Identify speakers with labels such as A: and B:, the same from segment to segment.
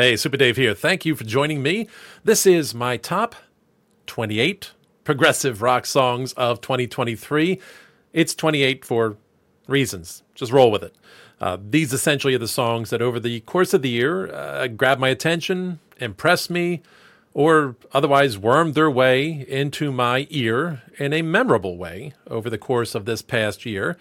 A: Hey, Super Dave here. Thank you for joining me. This is my top 28 progressive rock songs of 2023. It's 28 for reasons. Just roll with it. Uh, these essentially are the songs that over the course of the year uh, grabbed my attention, impressed me, or otherwise wormed their way into my ear in a memorable way over the course of this past year.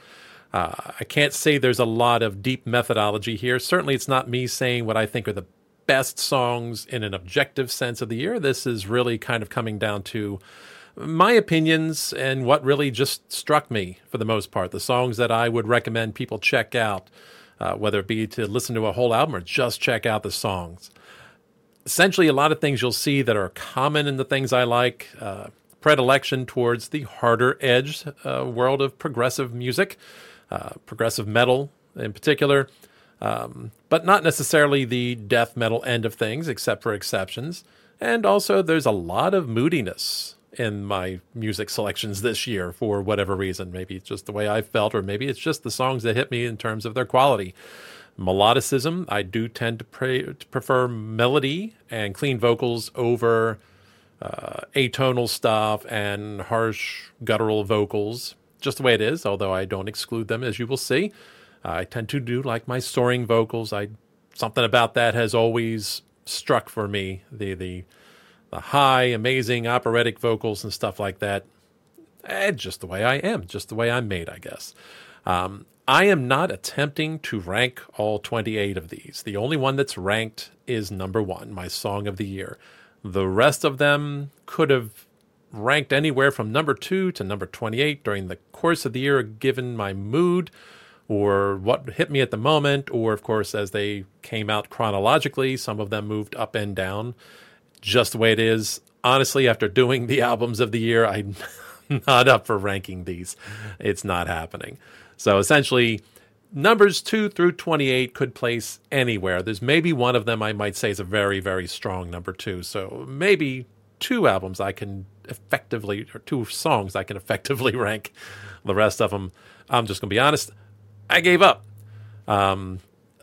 A: Uh, I can't say there's a lot of deep methodology here. Certainly, it's not me saying what I think are the best songs in an objective sense of the year. This is really kind of coming down to my opinions and what really just struck me for the most part. The songs that I would recommend people check out, uh, whether it be to listen to a whole album or just check out the songs. Essentially, a lot of things you'll see that are common in the things I like. Uh, predilection towards the harder edge uh, world of progressive music, uh, progressive metal in particular um, but not necessarily the death metal end of things, except for exceptions. And also, there's a lot of moodiness in my music selections this year for whatever reason. Maybe it's just the way I felt, or maybe it's just the songs that hit me in terms of their quality. Melodicism, I do tend to, to prefer melody and clean vocals over uh, atonal stuff and harsh guttural vocals, just the way it is, although I don't exclude them, as you will see. I tend to do like my soaring vocals. I something about that has always struck for me. The the the high, amazing operatic vocals and stuff like that. Eh, just the way I am, just the way I'm made, I guess. Um, I am not attempting to rank all 28 of these. The only one that's ranked is number one, my song of the year. The rest of them could have ranked anywhere from number two to number 28 during the course of the year, given my mood or what hit me at the moment, or of course, as they came out chronologically, some of them moved up and down, just the way it is. Honestly, after doing the albums of the year, I'm not up for ranking these. It's not happening. So essentially, numbers 2 through 28 could place anywhere. There's maybe one of them I might say is a very, very strong number 2. So maybe two albums I can effectively, or two songs I can effectively rank. The rest of them, I'm just going to be honest, I gave up. Um,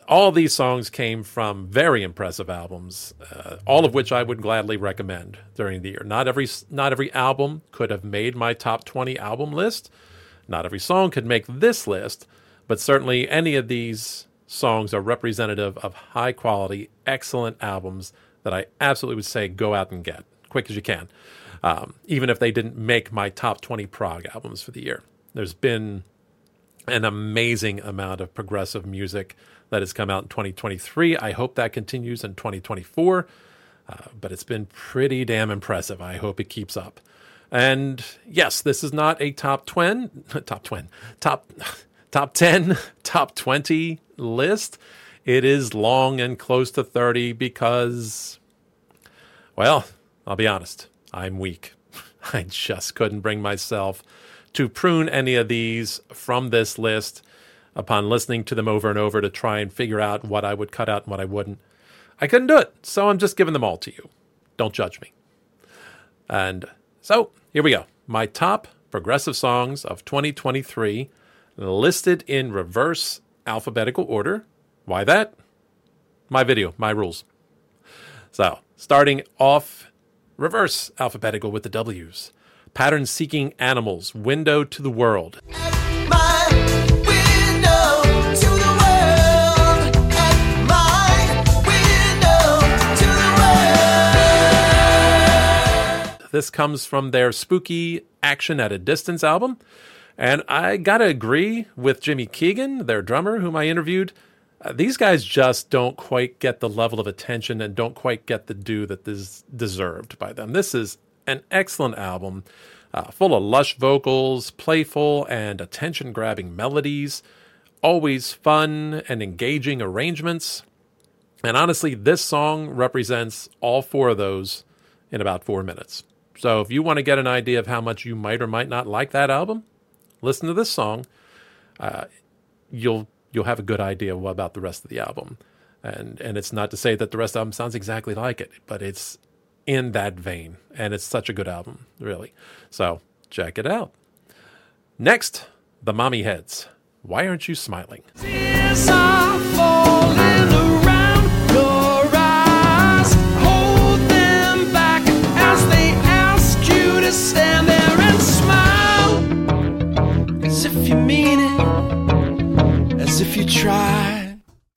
A: all these songs came from very impressive albums, uh, all of which I would gladly recommend during the year. Not every not every album could have made my top 20 album list. Not every song could make this list, but certainly any of these songs are representative of high quality, excellent albums that I absolutely would say go out and get quick as you can. Um, even if they didn't make my top 20 prog albums for the year. There's been an amazing amount of progressive music that has come out in 2023. I hope that continues in 2024, uh, but it's been pretty damn impressive. I hope it keeps up. And yes, this is not a top 20, top 20, top, top 10, top 20 list. It is long and close to 30 because, well, I'll be honest, I'm weak. I just couldn't bring myself to prune any of these from this list upon listening to them over and over to try and figure out what I would cut out and what I wouldn't. I couldn't do it, so I'm just giving them all to you. Don't judge me. And so here we go. My top progressive songs of 2023 listed in reverse alphabetical order. Why that? My video, my rules. So, starting off reverse alphabetical with the W's pattern seeking animals, window to the world. This comes from their spooky Action at a Distance album. And I got to agree with Jimmy Keegan, their drummer, whom I interviewed. Uh, these guys just don't quite get the level of attention and don't quite get the due that is deserved by them. This is an excellent album, uh, full of lush vocals, playful and attention grabbing melodies, always fun and engaging arrangements. And honestly, this song represents all four of those in about four minutes. So if you want to get an idea of how much you might or might not like that album, listen to this song. Uh, you'll you'll have a good idea about the rest of the album. And and it's not to say that the rest of the album sounds exactly like it, but it's in that vein. And it's such a good album, really. So check it out. Next, The Mommy Heads. Why Aren't You Smiling? try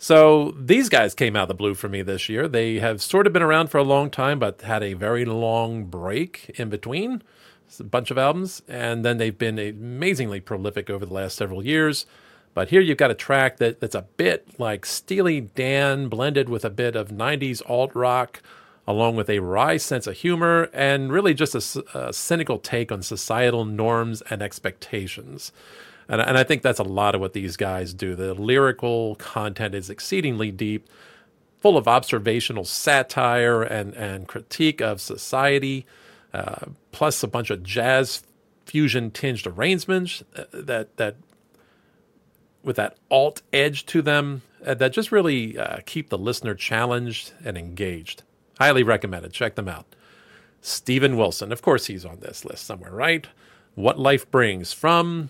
A: so these guys came out of the blue for me this year. They have sort of been around for a long time, but had a very long break in between. A bunch of albums, and then they've been amazingly prolific over the last several years. But here you've got a track that, that's a bit like Steely Dan blended with a bit of 90s alt rock, along with a wry sense of humor, and really just a, a cynical take on societal norms and expectations. And, and I think that's a lot of what these guys do. The lyrical content is exceedingly deep, full of observational satire and, and critique of society, uh, plus a bunch of jazz fusion tinged arrangements uh, that, that with that alt edge to them uh, that just really uh, keep the listener challenged and engaged. Highly recommended. Check them out. Steven Wilson, of course, he's on this list somewhere, right? What Life Brings from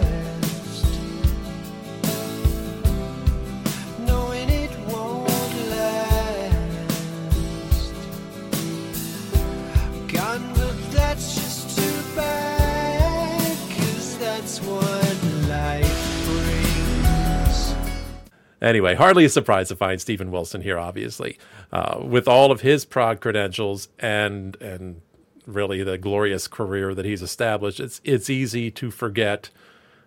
A: Anyway, hardly a surprise to find Steven Wilson here, obviously, uh, with all of his prog credentials and and really the glorious career that he's established. It's it's easy to forget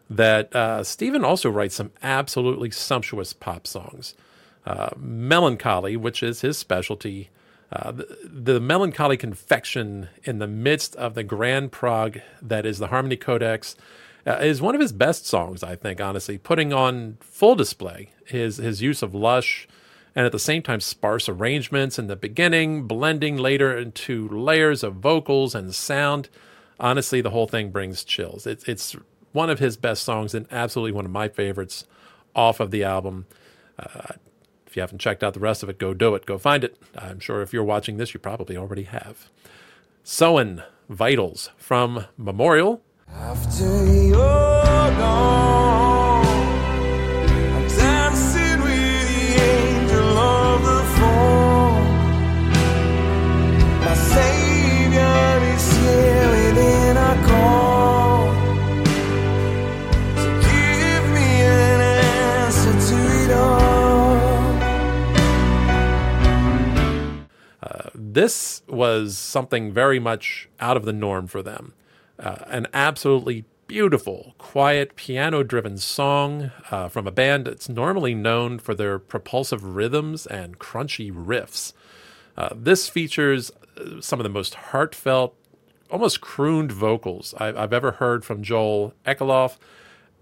A: that uh, Steven also writes some absolutely sumptuous pop songs. Uh, melancholy, which is his specialty, uh, the, the, melancholy confection in the midst of the grand prog that is the Harmony Codex uh, is one of his best songs, I think, honestly, putting on full display his, his use of lush and at the same time sparse arrangements in the beginning, blending later into layers of vocals and sound. Honestly, the whole thing brings chills. It's, it's one of his best songs and absolutely one of my favorites off of the album. Uh, if you haven't checked out the rest of it, go do it. Go find it. I'm sure if you're watching this, you probably already have. Soen Vitals from Memorial this was something very much out of the norm for them uh, an absolutely beautiful, quiet, piano driven song uh, from a band that's normally known for their propulsive rhythms and crunchy riffs. Uh, this features uh, some of the most heartfelt, almost crooned vocals I've, I've ever heard from Joel Ekelöf,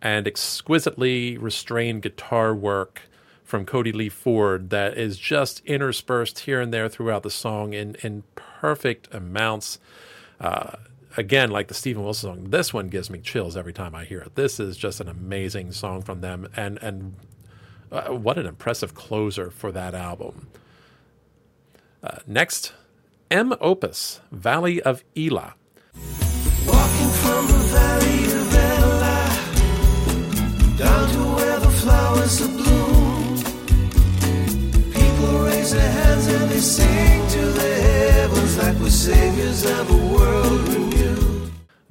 A: and exquisitely restrained guitar work from Cody Lee Ford that is just interspersed here and there throughout the song in, in perfect amounts. Uh, again, like the Steven Wilson song, this one gives me chills every time I hear it. This is just an amazing song from them, and and uh, what an impressive closer for that album. Uh, next, M. Opus, Valley of Elah. Walking from the Valley of Elah down to where the flowers are bloom. People raise their hands and they sing to the heavens like we're saviors of a world renewed.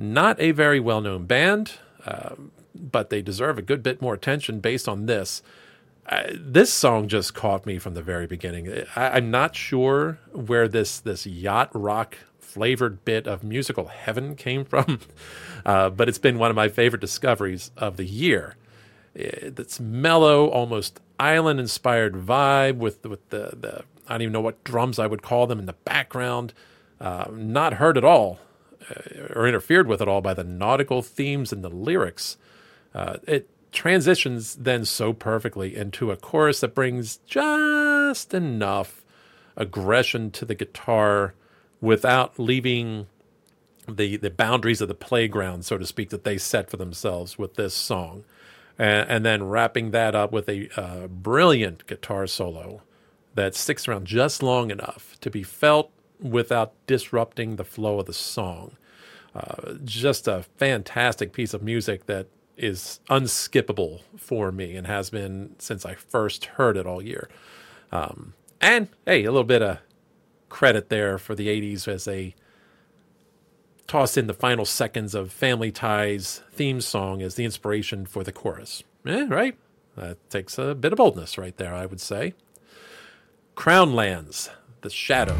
A: Not a very well known band, uh, but they deserve a good bit more attention based on this. Uh, this song just caught me from the very beginning. I, am not sure where this this yacht rock flavored bit of musical heaven came from, uh, but it's been one of my favorite discoveries of the year. It's mellow, almost island inspired vibe with with the, the I don't even know what drums I would call them in the background. Uh, not heard at all or interfered with at all by the nautical themes and the lyrics. Uh, it transitions then so perfectly into a chorus that brings just enough aggression to the guitar without leaving the the boundaries of the playground, so to speak, that they set for themselves with this song, and, and then wrapping that up with a uh, brilliant guitar solo that sticks around just long enough to be felt without disrupting the flow of the song. Uh, just a fantastic piece of music that is unskippable for me and has been since I first heard it all year. Um, And hey, a little bit of credit there for the 80s as they tossed in the final seconds of Family Ties theme song as the inspiration for the chorus. Eh, right? That takes a bit of boldness right there, I would say. Crown Lands, The Shadow.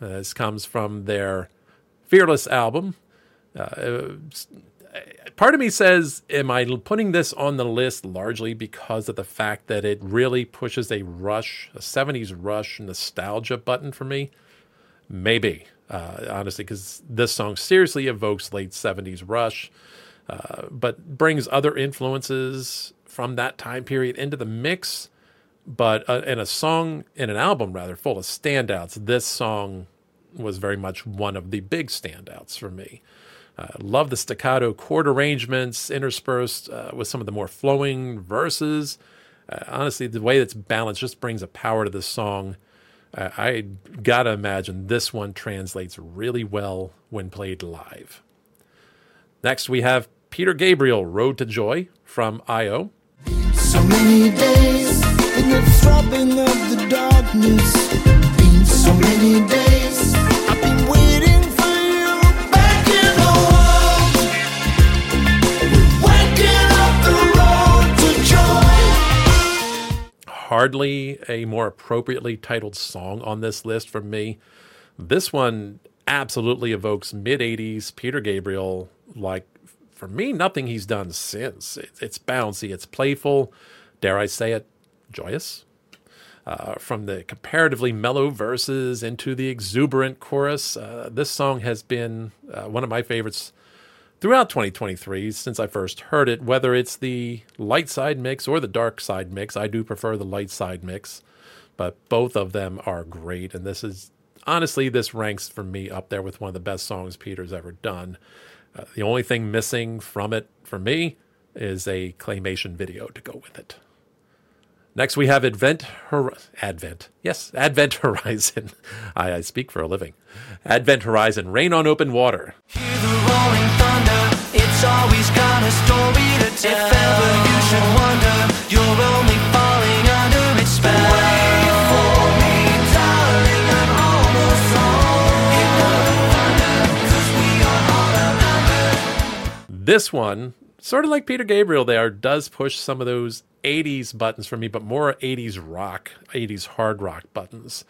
A: This comes from their Fearless album. Uh, part of me says, Am I putting this on the list largely because of the fact that it really pushes a rush, a 70s rush nostalgia button for me? Maybe, uh, honestly, because this song seriously evokes late 70s rush, uh, but brings other influences from that time period into the mix. But uh, in a song, in an album rather, full of standouts, this song was very much one of the big standouts for me. Uh, love the staccato chord arrangements interspersed uh, with some of the more flowing verses. Uh, honestly, the way it's balanced just brings a power to the song. Uh, I gotta imagine this one translates really well when played live. Next, we have Peter Gabriel, Road to Joy from IO. So many days in the throbbing of the darkness, so many days. Hardly a more appropriately titled song on this list for me. This one absolutely evokes mid 80s Peter Gabriel, like for me, nothing he's done since. It's bouncy, it's playful, dare I say it, joyous. Uh, from the comparatively mellow verses into the exuberant chorus, uh, this song has been uh, one of my favorites throughout 2023 since I first heard it, whether it's the light side mix or the dark side mix. I do prefer the light side mix, but both of them are great. And this is honestly, this ranks for me up there with one of the best songs Peter's ever done. Uh, the only thing missing from it for me is a claymation video to go with it. Next, we have Advent, Hor- Advent, yes, Advent Horizon. I, I, speak for a living. Advent Horizon, Rain on Open Water. Thunder, it's always got a story to tell. If ever you should wonder, you're only falling under its spell. This one sort of like Peter Gabriel there, does push some of those 80s buttons for me, but more 80s rock, 80s hard rock buttons.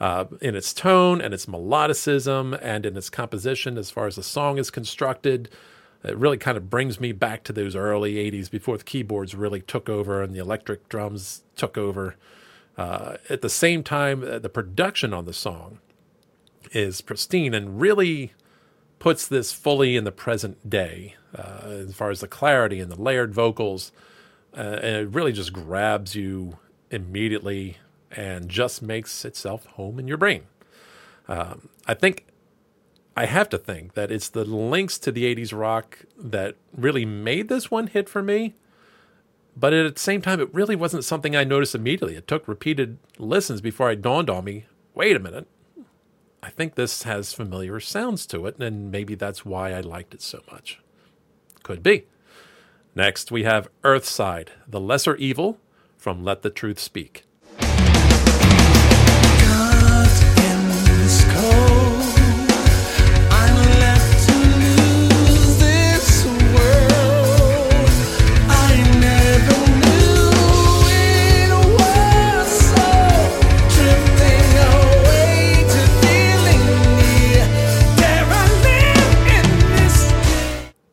A: Uh, in its tone and its melodicism and in its composition, as far as the song is constructed, it really kind of brings me back to those early 80s before the keyboards really took over and the electric drums took over. Uh, at the same time, uh, the production on the song is pristine and really puts this fully in the present day uh, as far as the clarity and the layered vocals. Uh, and it really just grabs you immediately and just makes itself home in your brain. Um, I think I have to think that it's the links to the 80s rock that really made this one hit for me. But at the same time, it really wasn't something I noticed immediately. It took repeated listens before it dawned on me wait a minute, I think this has familiar sounds to it, and maybe that's why I liked it so much. Could be. Next, we have Earthside, the lesser evil from Let the Truth Speak.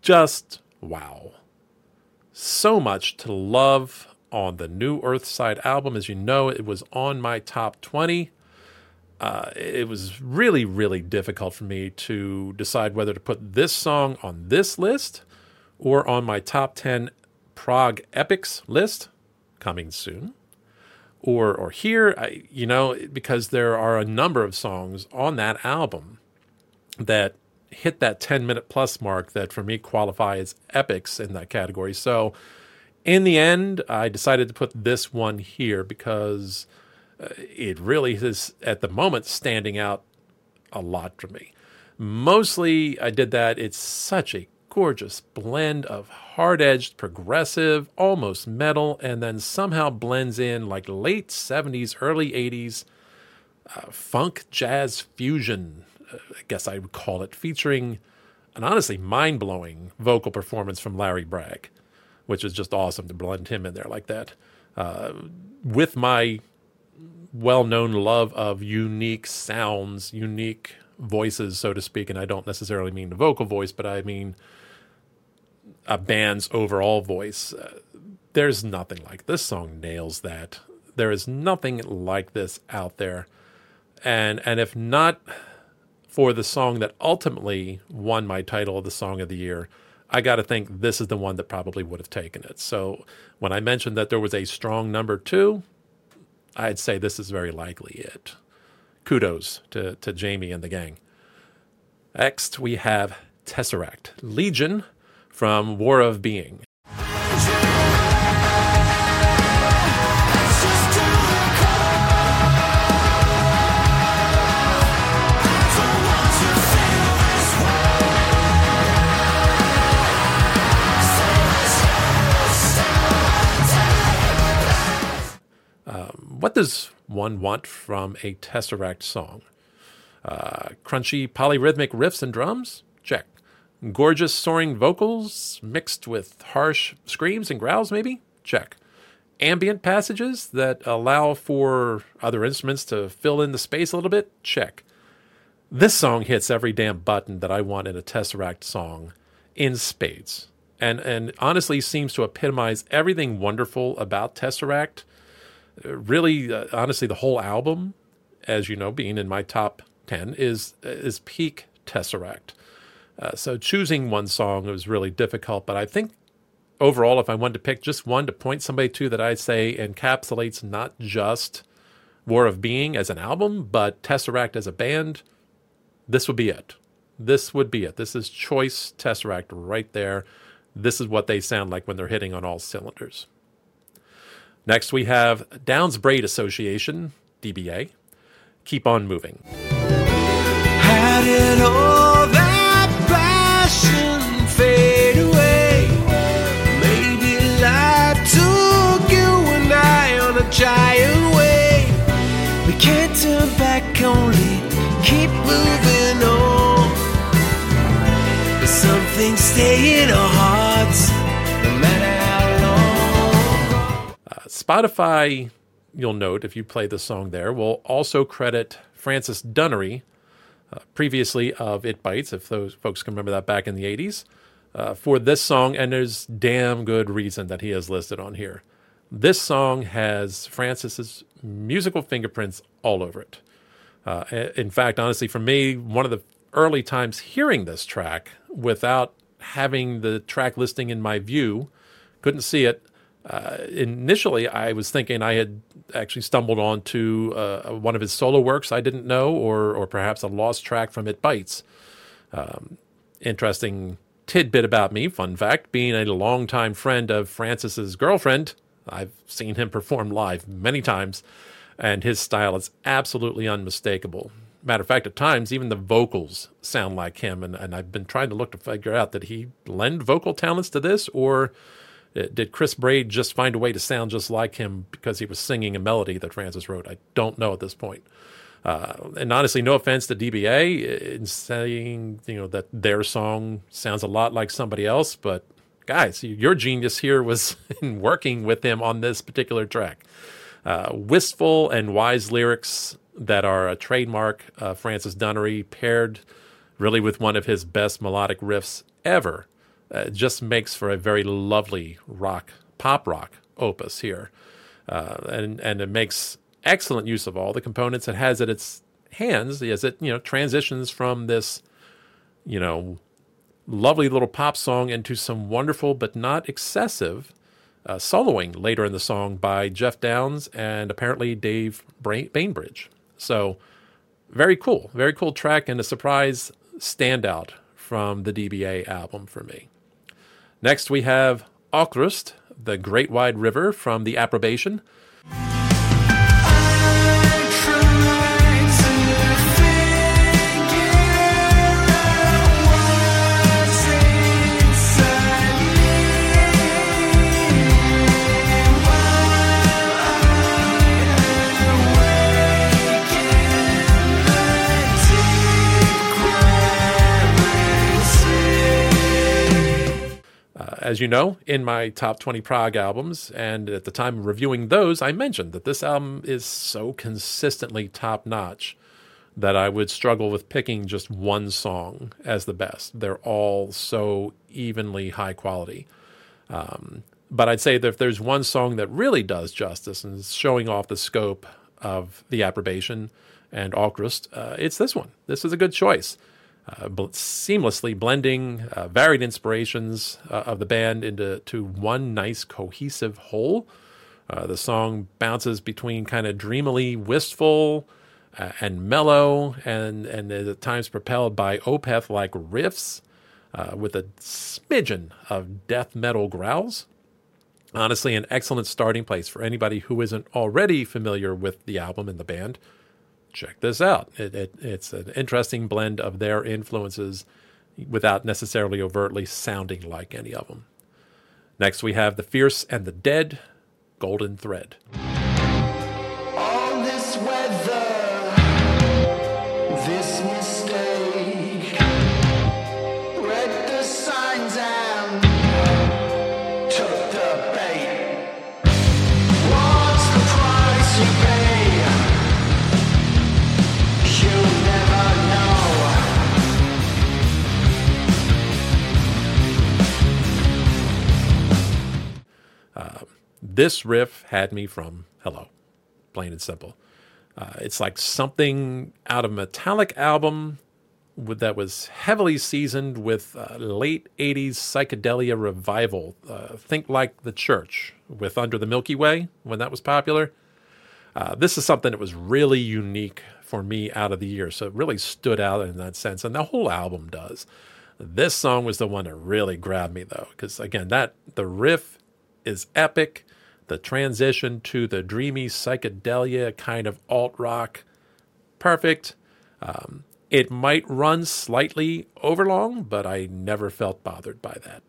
A: Just wow. So much to love on the new Earthside album. As you know, it was on my top 20. Uh, it was really, really difficult for me to decide whether to put this song on this list or on my top 10 prog epics list coming soon. Or, or here, I, you know, because there are a number of songs on that album that hit that 10 minute plus mark that for me qualify as epics in that category. So In the end, I decided to put this one here because uh, it really is, at the moment, standing out a lot for me. Mostly, I did that. It's such a gorgeous blend of hard edged, progressive, almost metal, and then somehow blends in like late 70s, early 80s uh, funk jazz fusion, I guess I would call it, featuring an honestly mind blowing vocal performance from Larry Braggs, which is just awesome to blend him in there like that. Uh, with my well known love of unique sounds, unique voices, so to speak, and I don't necessarily mean the vocal voice, but I mean a band's overall voice. Uh, there's nothing like this song nails that. There is nothing like this out there. And and if not for the song that ultimately won my title of the song of the year, I got to think this is the one that probably would have taken it. So when I mentioned that there was a strong number 2, I'd say this is very likely it. Kudos to to Jamie and the gang. Next, we have Tesseract Legion from War of Being. What does one want from a Tesseract song? Uh, crunchy polyrhythmic riffs and drums? Check. Gorgeous soaring vocals mixed with harsh screams and growls, maybe? Check. Ambient passages that allow for other instruments to fill in the space a little bit? Check. This song hits every damn button that I want in a Tesseract song in spades. And, and honestly seems to epitomize everything wonderful about Tesseract. Really, uh, honestly, the whole album, as you know, being in my top 10, is, is peak Tesseract. Uh, so choosing one song was really difficult, but I think overall, if I wanted to pick just one to point somebody to that I'd say encapsulates not just War of Being as an album, but Tesseract as a band, this would be it. This would be it. This is choice Tesseract right there. This is what they sound like when they're hitting on all cylinders. Next, we have Downes Braide Association, DBA. Keep on moving. only keep moving on. There's something stay in our hearts, Spotify, you'll note if you play the song there, will also credit Francis Dunnery, uh, previously of It Bites, if those folks can remember that back in the 80s, uh, for this song, and there's damn good reason that he is listed on here. This song has Francis's musical fingerprints all over it. Uh, in fact, honestly, for me, one of the early times hearing this track without having the track listing in my view, couldn't see it. Uh, initially, I was thinking I had actually stumbled onto uh, one of his solo works I didn't know, or or perhaps a lost track from It Bites. Um, interesting tidbit about me, fun fact: being a longtime friend of Francis's girlfriend, I've seen him perform live many times and his style is absolutely unmistakable. Matter of fact, at times even the vocals sound like him, and, and I've been trying to look to figure out did he lend vocal talents to this, or did Chris Braide just find a way to sound just like him because he was singing a melody that Francis wrote? I don't know at this point. Uh, and honestly, no offense to DBA in saying you know that their song sounds a lot like somebody else, but guys, your genius here was in working with him on this particular track uh, wistful and wise lyrics that are a trademark of Francis Dunnery, paired really with one of his best melodic riffs ever. Uh, just makes for a very lovely rock, pop rock opus here. Uh, and, and it makes excellent use of all the components it has at its hands as it, you know, transitions from this, you know, lovely little pop song into some wonderful but not excessive uh, soloing later in the song by Geoff Downes and apparently Dave Bainbridge. So, very cool, very cool track and a surprise standout from the DBA album for me. Next, we have Aukrust The Great Wide River from the Approbation. As you know, in my top 20 prog albums, and at the time reviewing those, I mentioned that this album is so consistently top notch that I would struggle with picking just one song as the best. They're all so evenly high quality. Um, but I'd say that if there's one song that really does justice and is showing off the scope of the approbation and Aukrust, uh, it's this one. This is a good choice uh, seamlessly blending uh, varied inspirations uh, of the band into to one nice cohesive whole. Uh, the song bounces between kind of dreamily wistful uh, and mellow, and and at times propelled by Opeth-like riffs uh, with a smidgen of death metal growls. Honestly, an excellent starting place for anybody who isn't already familiar with the album and the band check this out. It, it, it's an interesting blend of their influences without necessarily overtly sounding like any of them. Next, we have The Fierce and the Dead, Golden Thread. This riff had me from Hello, plain and simple. Uh, it's like something out of Metallica album with, that was heavily seasoned with uh, late 80s psychedelia revival. Uh, think like The Church with Under the Milky Way when that was popular. Uh, this is something that was really unique for me out of the year. So it really stood out in that sense. And the whole album does. This song was the one that really grabbed me though, because again, that the riff is epic the transition to the dreamy psychedelia kind of alt rock, perfect. Um, it might run slightly overlong, but I never felt bothered by that.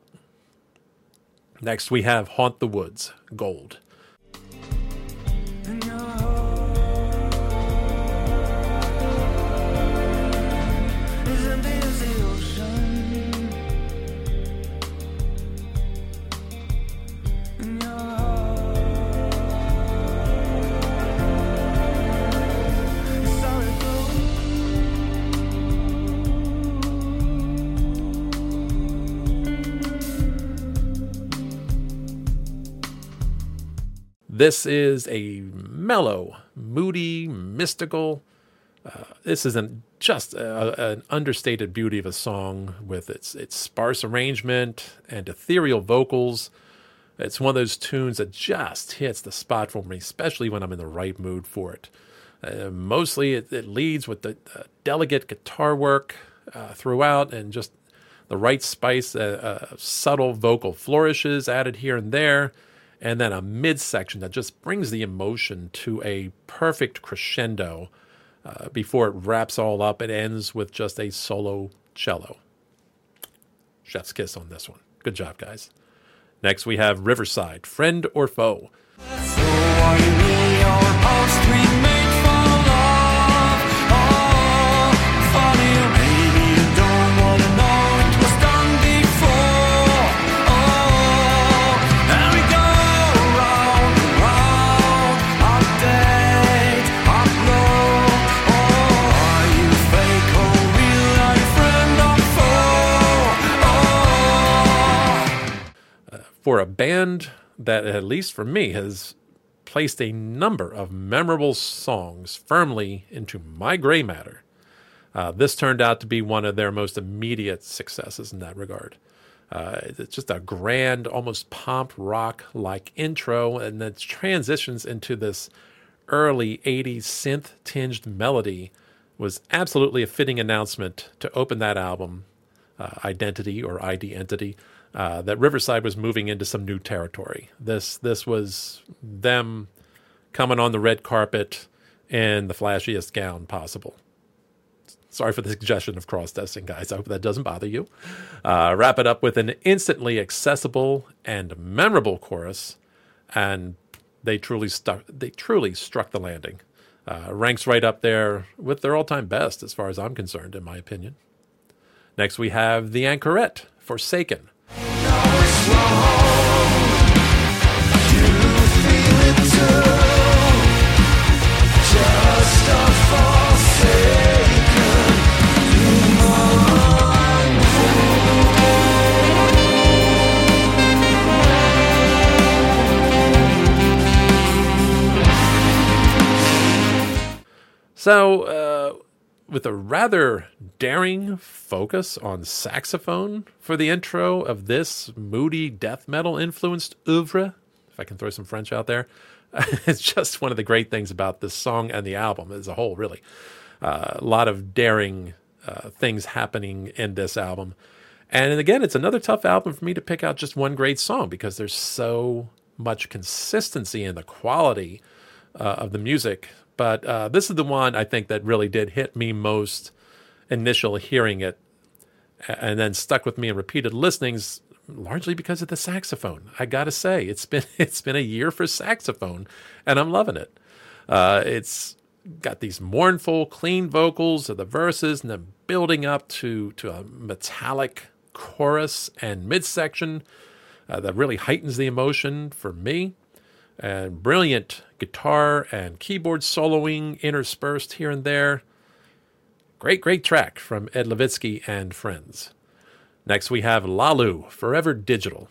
A: Next, we have Haunt the Woods, Gold. This is a mellow, moody, mystical. Uh, this isn't just a, an understated beauty of a song with its its sparse arrangement and ethereal vocals. It's one of those tunes that just hits the spot for me, especially when I'm in the right mood for it. Uh, mostly, it, it, leads with the uh, delicate guitar work uh, throughout, and just the right spice, uh, uh, subtle vocal flourishes added here and there and then a midsection that just brings the emotion to a perfect crescendo uh, before it wraps all up. It ends with just a solo cello. Chef's kiss on this one. Good job, guys. Next, we have Riverside, Friend or Foe. For a band that, at least for me, has placed a number of memorable songs firmly into my gray matter. Uh, this turned out to be one of their most immediate successes in that regard. Uh, it's just a grand, almost pomp rock like intro, and then transitions into this early 80s synth tinged melody was absolutely a fitting announcement to open that album uh, identity or ID entity, uh, that Riverside was moving into some new territory. This this was them coming on the red carpet in the flashiest gown possible. Sorry for the suggestion of cross dressing, guys. I hope that doesn't bother you. Uh, wrap it up with an instantly accessible and memorable chorus, and they truly stuck. They truly struck the landing. Uh, ranks right up there with their all-time best, as far as I'm concerned, in my opinion. Next, we have the Anchorette, Forsaken. So, uh, with a rather daring focus on saxophone for the intro of this moody death metal influenced oeuvre, if I can throw some French out there, it's just one of the great things about this song and the album as a whole, really. Uh, a lot of daring uh, things happening in this album. And again, it's another tough album for me to pick out just one great song because there's so much consistency in the quality uh, of the music but uh, this is the one I think that really did hit me most initial hearing it, and then stuck with me in repeated listenings, largely because of the saxophone. I gotta say, it's been it's been a year for saxophone, and I'm loving it. Uh, it's got these mournful, clean vocals of the verses, and then building up to to a metallic chorus and midsection uh, that really heightens the emotion for me and brilliant guitar and keyboard soloing interspersed here and there. Great, great track from Ed Levitsky and friends. Next, we have Lalu, Forever Digital.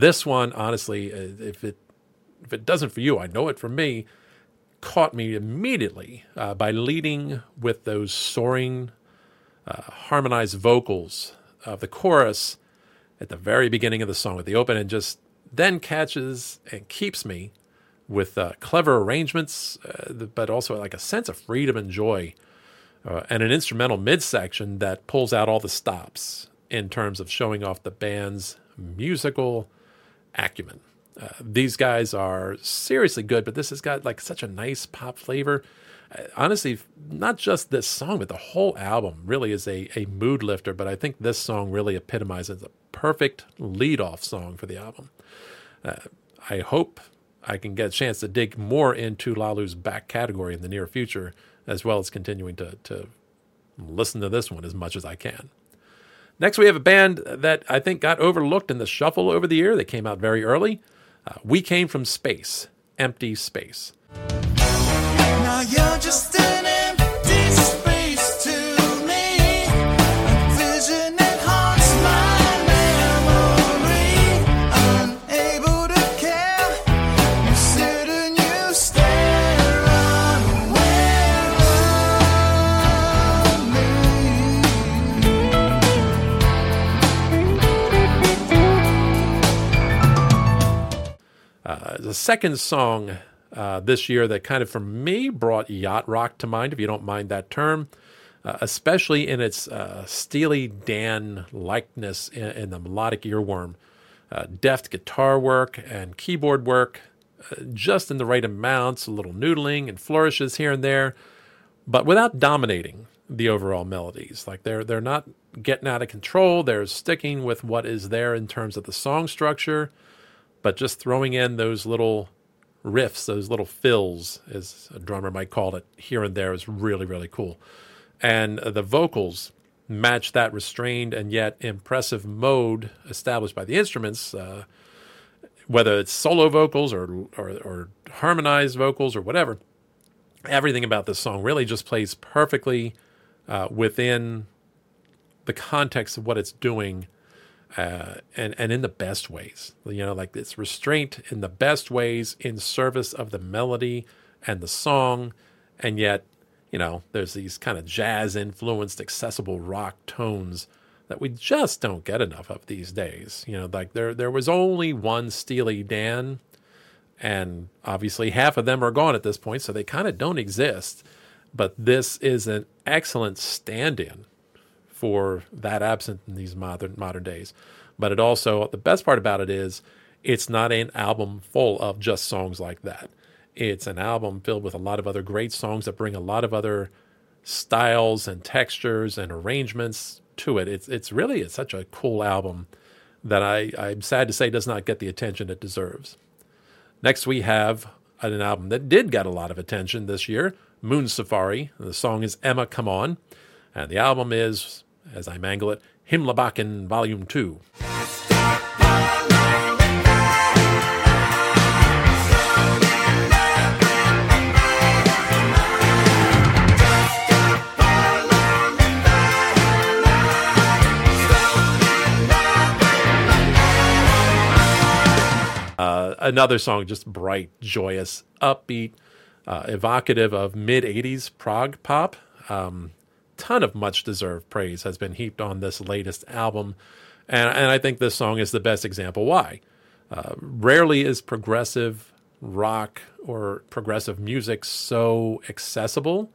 A: This one, honestly, uh, if it if it doesn't for you, I know it for me, caught me immediately uh, by leading with those soaring, uh, harmonized vocals of the chorus at the very beginning of the song, at the open, and just then catches and keeps me with uh, clever arrangements, uh, but also like a sense of freedom and joy, uh, and an instrumental midsection that pulls out all the stops in terms of showing off the band's musical acumen. Uh, these guys are seriously good, but this has got like such a nice pop flavor. Uh, honestly, not just this song, but the whole album really is a, a mood lifter. But I think this song really epitomizes a perfect lead off song for the album. Uh, I hope I can get a chance to dig more into Lalu's back category in the near future, as well as continuing to, to listen to this one as much as I can. Next, we have a band that I think got overlooked in the shuffle over the year. They came out very early. Uh, we came from space, empty space. Second song uh, this year that kind of, for me, brought yacht rock to mind, if you don't mind that term, uh, especially in its uh, Steely Dan likeness in, in, the melodic earworm. Uh, deft guitar work and keyboard work, uh, just in the right amounts, a little noodling and flourishes here and there, but without dominating the overall melodies. Like they're they're not getting out of control. They're sticking with what is there in terms of the song structure but just throwing in those little riffs, those little fills, as a drummer might call it, here and there is really, really cool. And the vocals match that restrained and yet impressive mode established by the instruments, uh, whether it's solo vocals or, or, or harmonized vocals or whatever. Everything about this song really just plays perfectly uh, within the context of what it's doing uh, and and in the best ways. You know, like it's restraint in the best ways in service of the melody and the song, and yet you know there's these kind of jazz influenced accessible rock tones that we just don't get enough of these days. You know, like there there was only one Steely Dan, and obviously half of them are gone at this point, so they kind of don't exist. But this is an excellent stand-in for that absent in these modern modern days. But it also the best part about it is it's not an album full of just songs like that. It's an album filled with a lot of other great songs that bring a lot of other styles and textures and arrangements to it. It's it's really it's such a cool album that I, I'm sad to say does not get the attention it deserves. Next we have an album that did get a lot of attention this year, Moon Safari. The song is Emma Come On, and the album is as I mangle it, Himmelbacken Volume 2. Uh, another song, just bright, joyous, upbeat, uh, evocative of mid 80s prog pop. Um, ton of much deserved praise has been heaped on this latest album. And, and I think this song is the best example why. Uh, rarely is progressive rock or progressive music so accessible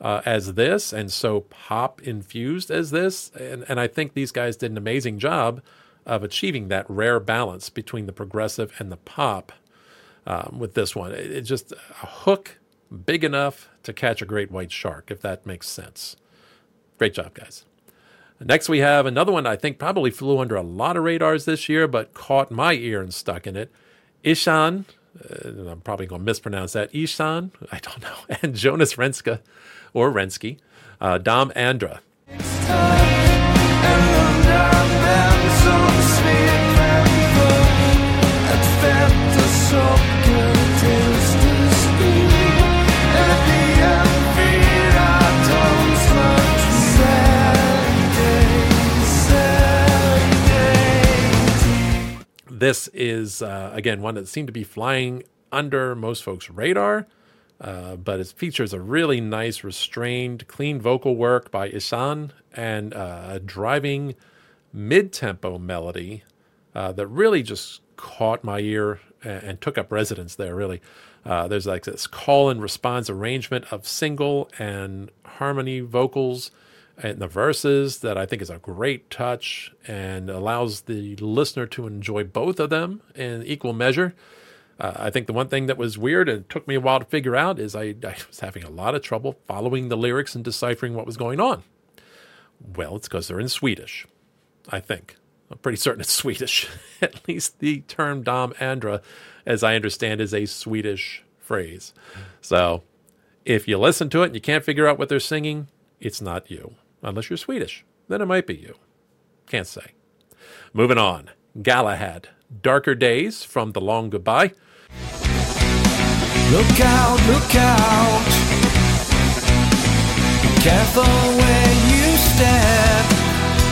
A: uh, as this and so pop infused as this. And, and I think these guys did an amazing job of achieving that rare balance between the progressive and the pop um, with this one. It's it just a hook big enough to catch a great white shark, if that makes sense. Great job, guys. Next, we have another one I think probably flew under a lot of radars this year, but caught my ear and stuck in it. Ihsahn, uh, I'm probably going to mispronounce that. Ihsahn, I don't know, and Jonas Renska, or Rensky, uh, Dom Andra. This is, uh, again, one that seemed to be flying under most folks' radar, uh, but it features a really nice, restrained, clean vocal work by Ihsahn and uh, a driving mid tempo melody uh, that really just caught my ear and, and took up residence there, really. Uh, there's like this call and response arrangement of single and harmony vocals and the verses that I think is a great touch and allows the listener to enjoy both of them in equal measure. Uh, I think the one thing that was weird and took me a while to figure out is I, I was having a lot of trouble following the lyrics and deciphering what was going on. Well, it's because they're in Swedish, I think. I'm pretty certain it's Swedish. At least the term Dom Andra, as I understand, is a Swedish phrase. So if you listen to it and you can't figure out what they're singing, it's not you. Unless you're Swedish, then it might be you. Can't say. Moving on. Galahad. Darker Days from The Long Goodbye. Look out, look out. Careful where you step.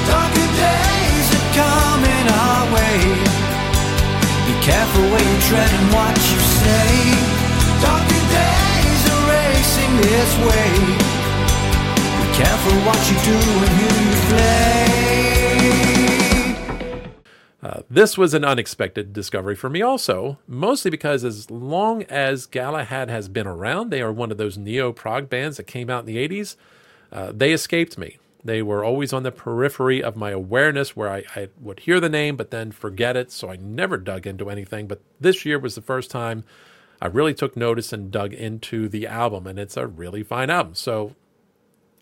A: Darker days are coming our way. Be careful where you tread and what you say. Darker days are racing this way. Careful what you do and who you play. Uh, this was an unexpected discovery for me, also, mostly because as long as Galahad has been around, they are one of those neo prog bands that came out in the 80s. Uh, they escaped me. They were always on the periphery of my awareness where I, I, would hear the name but then forget it, so I never dug into anything. But this year was the first time I really took notice and dug into the album, and it's a really fine album. So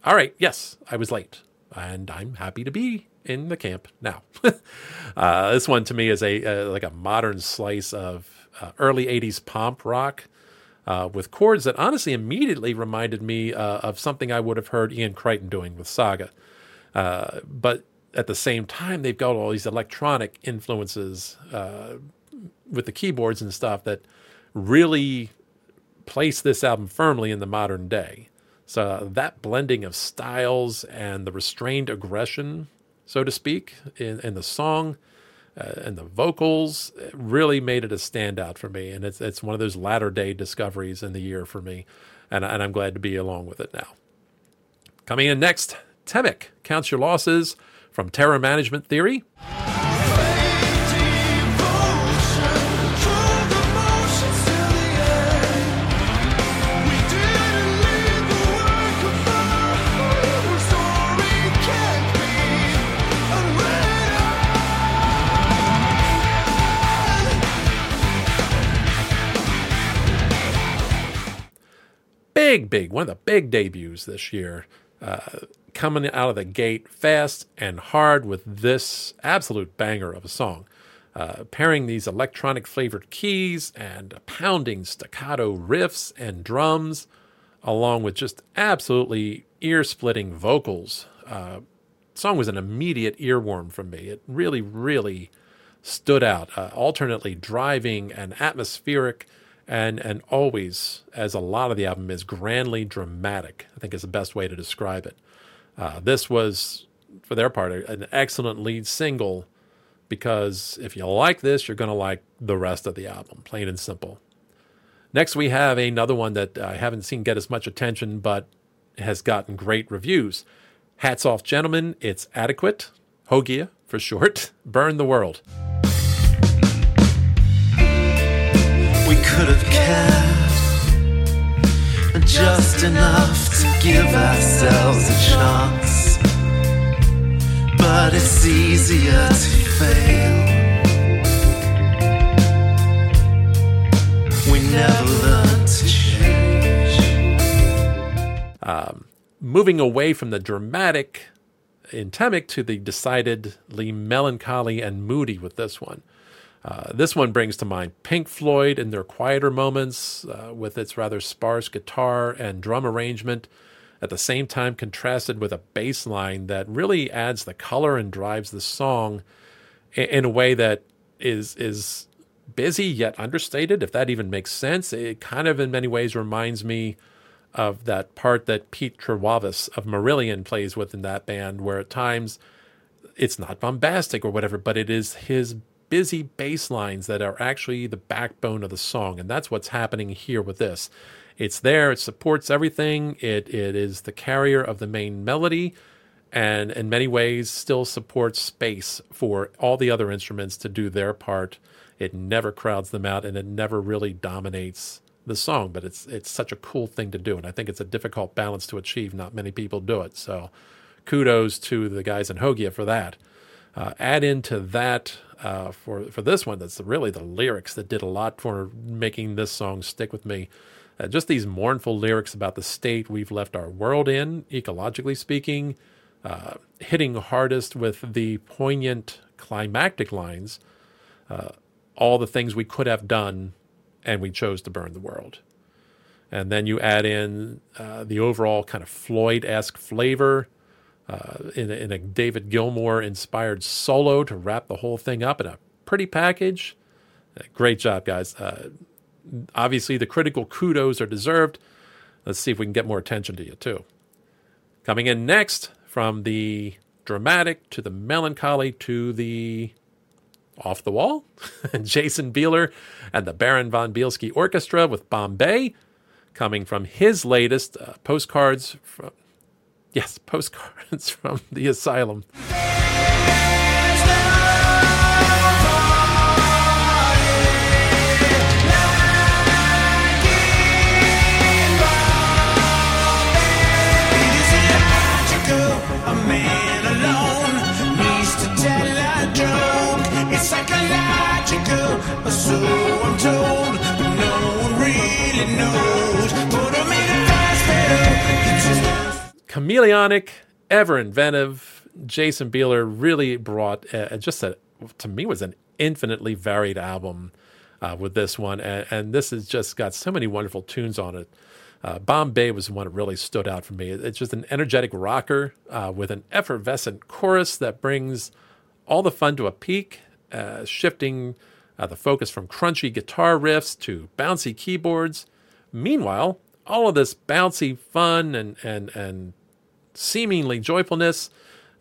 A: all right, yes, I was late, and I'm happy to be in the camp now. uh, this one to me is a, a like a modern slice of uh, early '80s pomp rock. Uh, with chords that honestly immediately reminded me uh, of something I would have heard Ian Crichton doing with Saga. Uh, but at the same time, they've got all these electronic influences uh, with the keyboards and stuff that really place this album firmly in the modern day. So that blending of styles and the restrained aggression so to speak, in, in the song uh, and the vocals really made it a standout for me. And it's, it's one of those latter day discoveries in the year for me. And, and I'm glad to be along with it now. Coming in next, Temic, counts Your Losses from Terror Management Theory. Big, big, one of the big debuts this year. Uh, coming out of the gate fast and hard with this absolute banger of a song. Uh, pairing these electronic flavored keys and pounding staccato riffs and drums, along with just absolutely ear splitting vocals. Uh, song was an immediate earworm for me. It really, really stood out, uh, alternately driving and atmospheric and and always, as a lot of the album is, grandly dramatic. I think is the best way to describe it. Uh, this was, for their part, an excellent lead single because if you like this, you're going to like the rest of the album, plain and simple. Next, we have another one that I haven't seen get as much attention, but has gotten great reviews. Hats off, gentlemen. It's adequate. Hogia, for short. Burn the world.
B: Could have just enough to give ourselves a chance. But it's easier to fail. We never learn to change.
A: Um, moving away from the dramatic in Temic to the decidedly melancholy and moody with this one. Uh, this one brings to mind Pink Floyd in their quieter moments uh, with its rather sparse guitar and drum arrangement, at the same time contrasted with a bass line that really adds the color and drives the song in, a way that is is busy yet understated, if that even makes sense. It kind of, in many ways, reminds me of that part that Pete Trewavas of Marillion plays with in that band, where at times it's not bombastic or whatever, but it is his busy bass lines that are actually the backbone of the song. And that's what's happening here with this. It's there, it supports everything, it, it is the carrier of the main melody, and in many ways still supports space for all the other instruments to do their part. It never crowds them out and it never really dominates the song, but it's it's such a cool thing to do. And I think it's a difficult balance to achieve. Not many people do it. So kudos to the guys in Hogia for that. Uh, add into that uh, for for this one. That's really the lyrics that did a lot for making this song stick with me. Uh, just these mournful lyrics about the state we've left our world in, ecologically speaking, uh, hitting hardest with the poignant climactic lines. Uh, all the things we could have done, and we chose to burn the world. And then you add in uh, the overall kind of Floyd esque flavor uh, in, a, in a David Gilmour inspired solo to wrap the whole thing up in a pretty package. Uh, great job, guys. Uh, obviously, the critical kudos are deserved. Let's see if we can get more attention to you, too. Coming in next, from the dramatic to the melancholy to the off the wall, Jason Bieler and the Baron von Bielski Orchestra with Bombay, coming from his latest uh, postcards from Yes, postcards from the asylum. Chameleonic, ever inventive. Jason Bieler really brought uh, just a, to me was an infinitely varied album uh, with this one, and, and, this has just got so many wonderful tunes on it. Uh, Bombay was the one that really stood out for me. It's just an energetic rocker uh, with an effervescent chorus that brings all the fun to a peak, uh, shifting uh, the focus from crunchy guitar riffs to bouncy keyboards. Meanwhile, all of this bouncy fun and and and seemingly joyfulness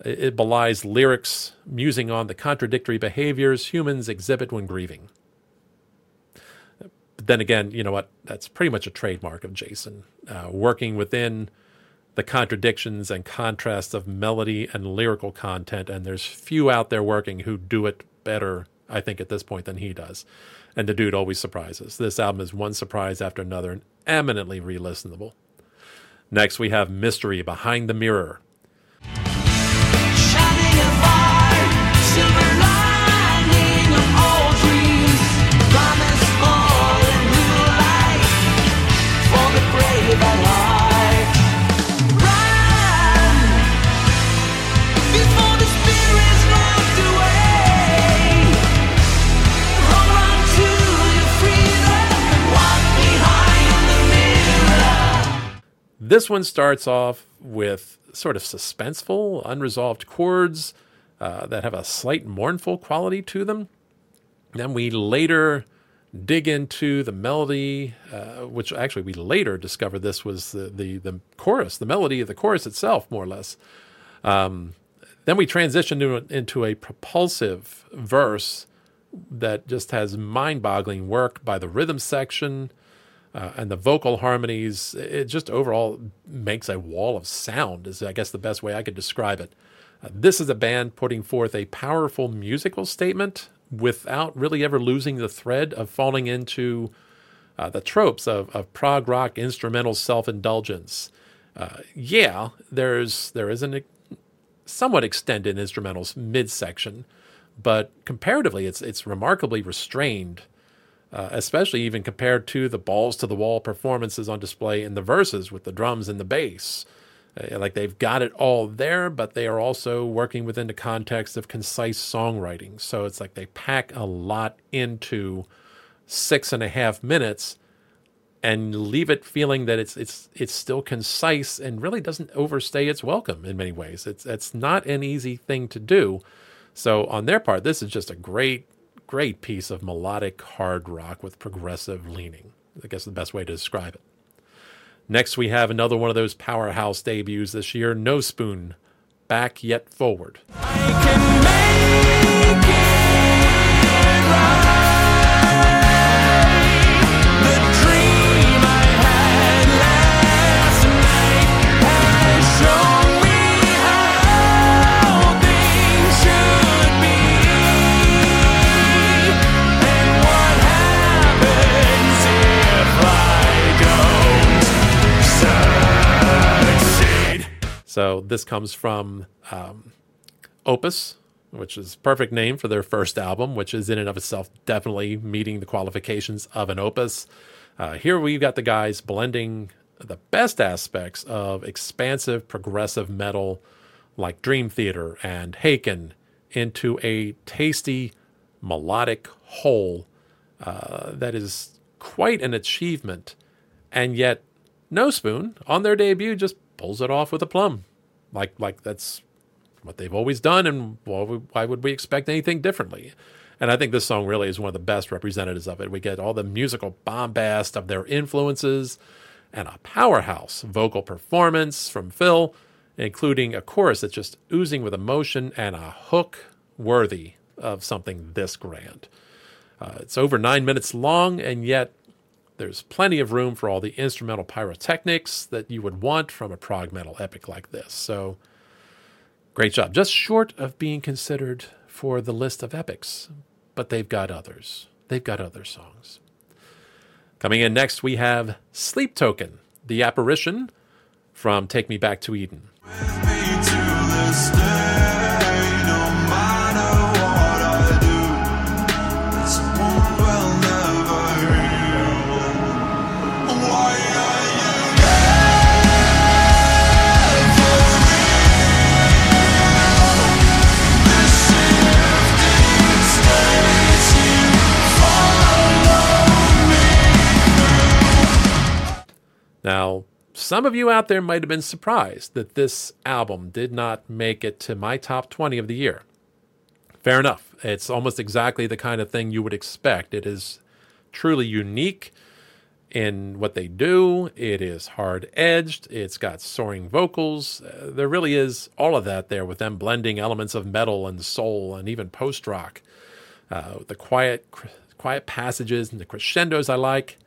A: It belies lyrics musing on the contradictory behaviors humans exhibit when grieving. But then again, you know what? That's pretty much a trademark of Jason, uh, working within the contradictions and contrasts of melody and lyrical content. And there's few out there working who do it better, I think, at this point than he does. And the dude always surprises. This album is one surprise after another and eminently re listenable. Next, we have Mystery Behind the Mirror. This one starts off with sort of suspenseful, unresolved chords uh, that have a slight mournful quality to them. Then we later dig into the melody, uh, which actually we later discovered this was the, the, the chorus, the melody of the chorus itself, more or less. Um, then we transition to, into a propulsive verse that just has mind boggling work by the rhythm section uh, and the vocal harmonies. It just overall makes a wall of sound, is I guess the best way I could describe it. Uh, this is a band putting forth a powerful musical statement without really ever losing the thread of falling into uh, the tropes of, of prog rock instrumental self indulgence. Uh, yeah, there's there is an somewhat extended instrumentals midsection, but comparatively, it's it's remarkably restrained, uh, especially even compared to the balls to the wall performances on display in the verses with the drums and the bass. Uh, like they've got it all there, but they are also working within the context of concise songwriting. So it's like they pack a lot into six and a half minutes and leave it feeling that it's it's it's still concise and really doesn't overstay its welcome in many ways. It's it's not an easy thing to do. So on their part, this is just a great great piece of melodic hard rock with progressive leaning. I guess the best way to describe it. Next, we have another one of those powerhouse debuts this year, No Spoon, Back Yet Forward. So this comes from um, Opus, which is perfect name for their first album, which is in and of itself definitely meeting the qualifications of an opus. Uh, here we've got the guys blending the best aspects of expansive progressive metal like Dream Theater and Haken into a tasty melodic whole uh, that is quite an achievement. And yet, No Spoon on their debut just pulls it off with a plum. Like like that's what they've always done, and why would, why would we expect anything differently? And I think this song really is one of the best representatives of it. We get all the musical bombast of their influences and a powerhouse vocal performance from Phil, including a chorus that's just oozing with emotion and a hook worthy of something this grand. Uh, it's over nine minutes long, and yet there's plenty of room for all the instrumental pyrotechnics that you would want from a prog metal epic like this. So, great job. Just short of being considered for the list of epics, but they've got others. They've got other songs. Coming in next, we have Sleep Token, the apparition from Take Me Back to Eden. Some of you out there might have been surprised that this album did not make it to my top 20 of the year. Fair enough. It's almost exactly the kind of thing you would expect. It is truly unique in what they do. It is hard edged. It's got soaring vocals. Uh, there really is all of that there with them blending elements of metal and soul and even post rock. Uh, the quiet, quiet passages and the crescendos I like.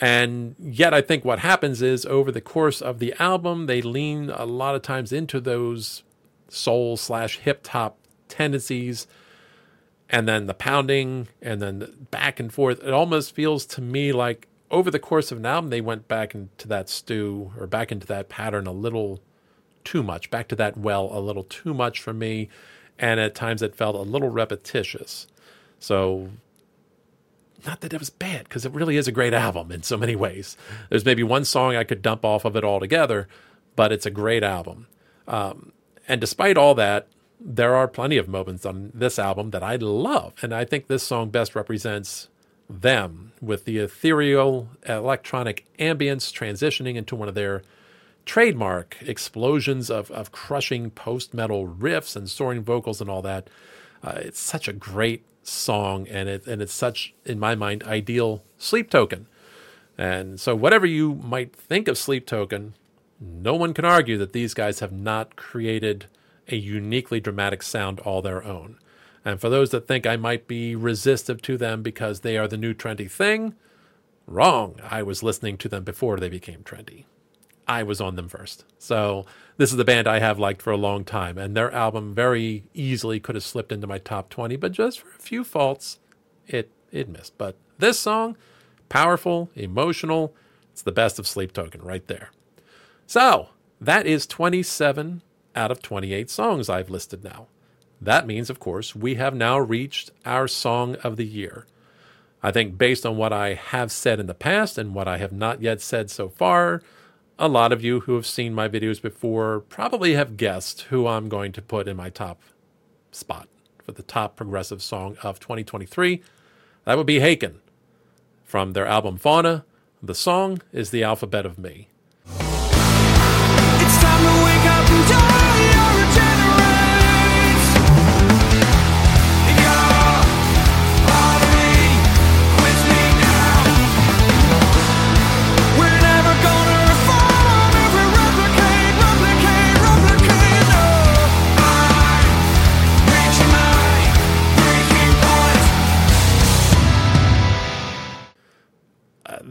A: And yet, I think what happens is over the course of the album, they lean a lot of times into those soul slash hip hop tendencies and then the pounding and then the back and forth. It almost feels to me like over the course of an album, they went back into that stew or back into that pattern a little too much, back to that well a little too much for me. And at times it felt a little repetitious. So not that it was bad because it really is a great album in so many ways. There's maybe one song I could dump off of it altogether, but it's a great album. Um, and despite all that, there are plenty of moments on this album that I love, and I think this song best represents them with the ethereal electronic ambience transitioning into one of their trademark explosions of, of crushing post metal riffs and soaring vocals and all that. Uh, it's such a great song, and it and it's such, in my mind, ideal sleep token. And so, whatever you might think of Sleep Token, no one can argue that these guys have not created a uniquely dramatic sound all their own. And for those that think I might be resistive to them because they are the new trendy thing, wrong. I was listening to them before they became trendy. I was on them first. So this is the band I have liked for a long time, and their album very easily could have slipped into my top 20, but just for a few faults, it it missed. But this song, powerful, emotional, it's the best of Sleep Token right there. So that is 27 out of 28 songs I've listed now. That means, of course, we have now reached our song of the year. I think, based on what I have said in the past and what I have not yet said so far, a lot of you who have seen my videos before probably have guessed who I'm going to put in my top spot for the top progressive song of 2023. That would be Haken. From their album Fauna, the song is The Alphabet of Me.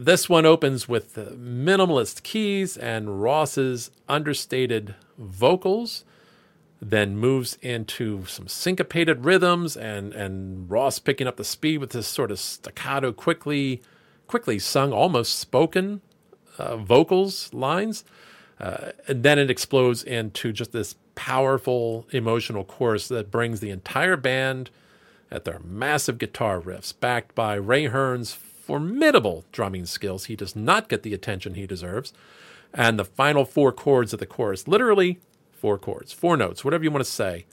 A: This one opens with the minimalist keys and Ross's understated vocals, then moves into some syncopated rhythms and, and Ross picking up the speed with this sort of staccato, quickly, quickly sung, almost spoken uh, vocals lines. Uh, and then it explodes into just this powerful emotional chorus that brings the entire band at their massive guitar riffs, backed by Ray Hearne's formidable drumming skills. He does not get the attention he deserves. And the final four chords of the chorus, literally four chords, four notes, whatever you want to say,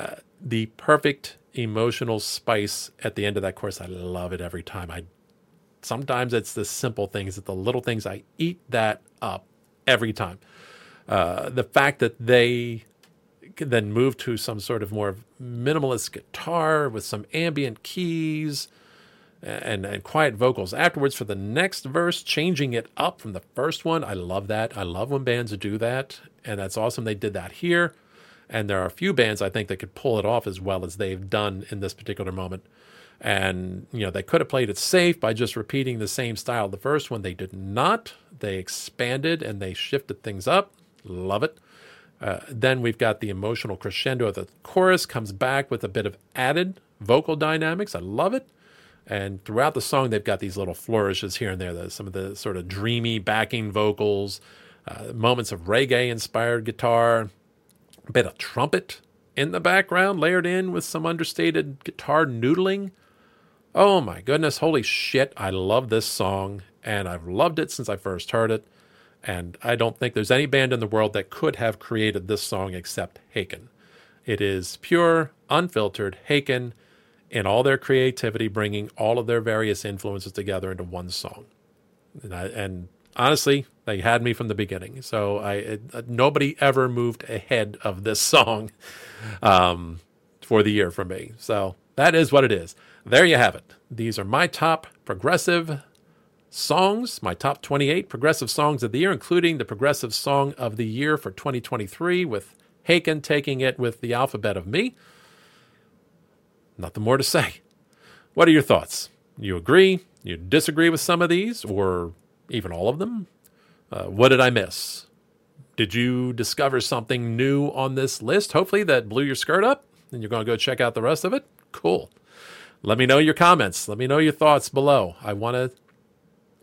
A: uh, the perfect emotional spice at the end of that chorus. I love it every time. I sometimes it's the simple things, it's the little things. I eat that up every time. Uh, the fact that they then move to some sort of more minimalist guitar with some ambient keys and, and quiet vocals afterwards for the next verse, changing it up from the first one. I love that. I love when bands do that. And that's awesome. They did that here. And there are a few bands I think that could pull it off as well as they've done in this particular moment. And, you know, they could have played it safe by just repeating the same style the first one. They did not. They expanded and they shifted things up. Love it. Uh, then we've got the emotional crescendo of the chorus comes back with a bit of added vocal dynamics. I love it. And throughout the song, they've got these little flourishes here and there. There's some of the sort of dreamy backing vocals, uh, moments of reggae inspired guitar, a bit of trumpet in the background, layered in with some understated guitar noodling. Oh my goodness, holy shit. I love this song, and I've loved it since I first heard it. And I don't think there's any band in the world that could have created this song except Haken. It is pure, unfiltered Haken in all their creativity, bringing all of their various influences together into one song. And, I, and honestly, they had me from the beginning. So I it, nobody ever moved ahead of this song um, for the year for me. So that is what it is. There you have it. These are my top progressive songs, my top 28 progressive songs of the year, including the progressive song of the year for 2023, with Haken taking it with the alphabet of me. Nothing more to say. What are your thoughts? You agree? You disagree with some of these, or even all of them? Uh, what did I miss? Did you discover something new on this list? Hopefully, that blew your skirt up and you're going to go check out the rest of it? Cool. Let me know your comments. Let me know your thoughts below. I want to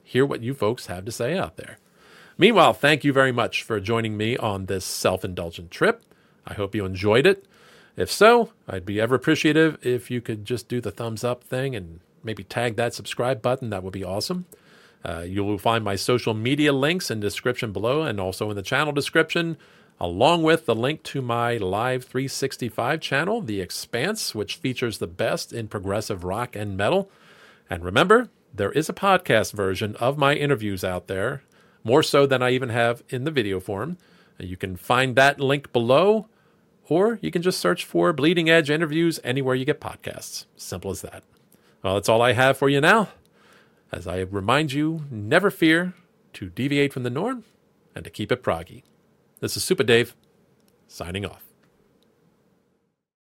A: hear what you folks have to say out there. Meanwhile, thank you very much for joining me on this self indulgent trip. I hope you enjoyed it. If so, I'd be ever appreciative if you could just do the thumbs up thing and maybe tag that subscribe button. That would be awesome. Uh, you will find my social media links in description below and also in the channel description, along with the link to my Live 365 channel, The Expanse, which features the best in progressive rock and metal. And remember, there is a podcast version of my interviews out there, more so than I even have in the video form. You can find that link below, or you can just search for Bleeding Edge interviews anywhere you get podcasts. Simple as that. Well, that's all I have for you now. As I remind you, never fear to deviate from the norm and to keep it proggy. This is Super Dave, signing off.